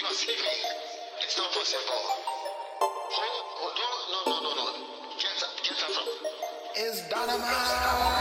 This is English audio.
You gonna save me? It's not possible. Hold, hold, no, no, no, no, no. Get up, get up from. It's dynamite.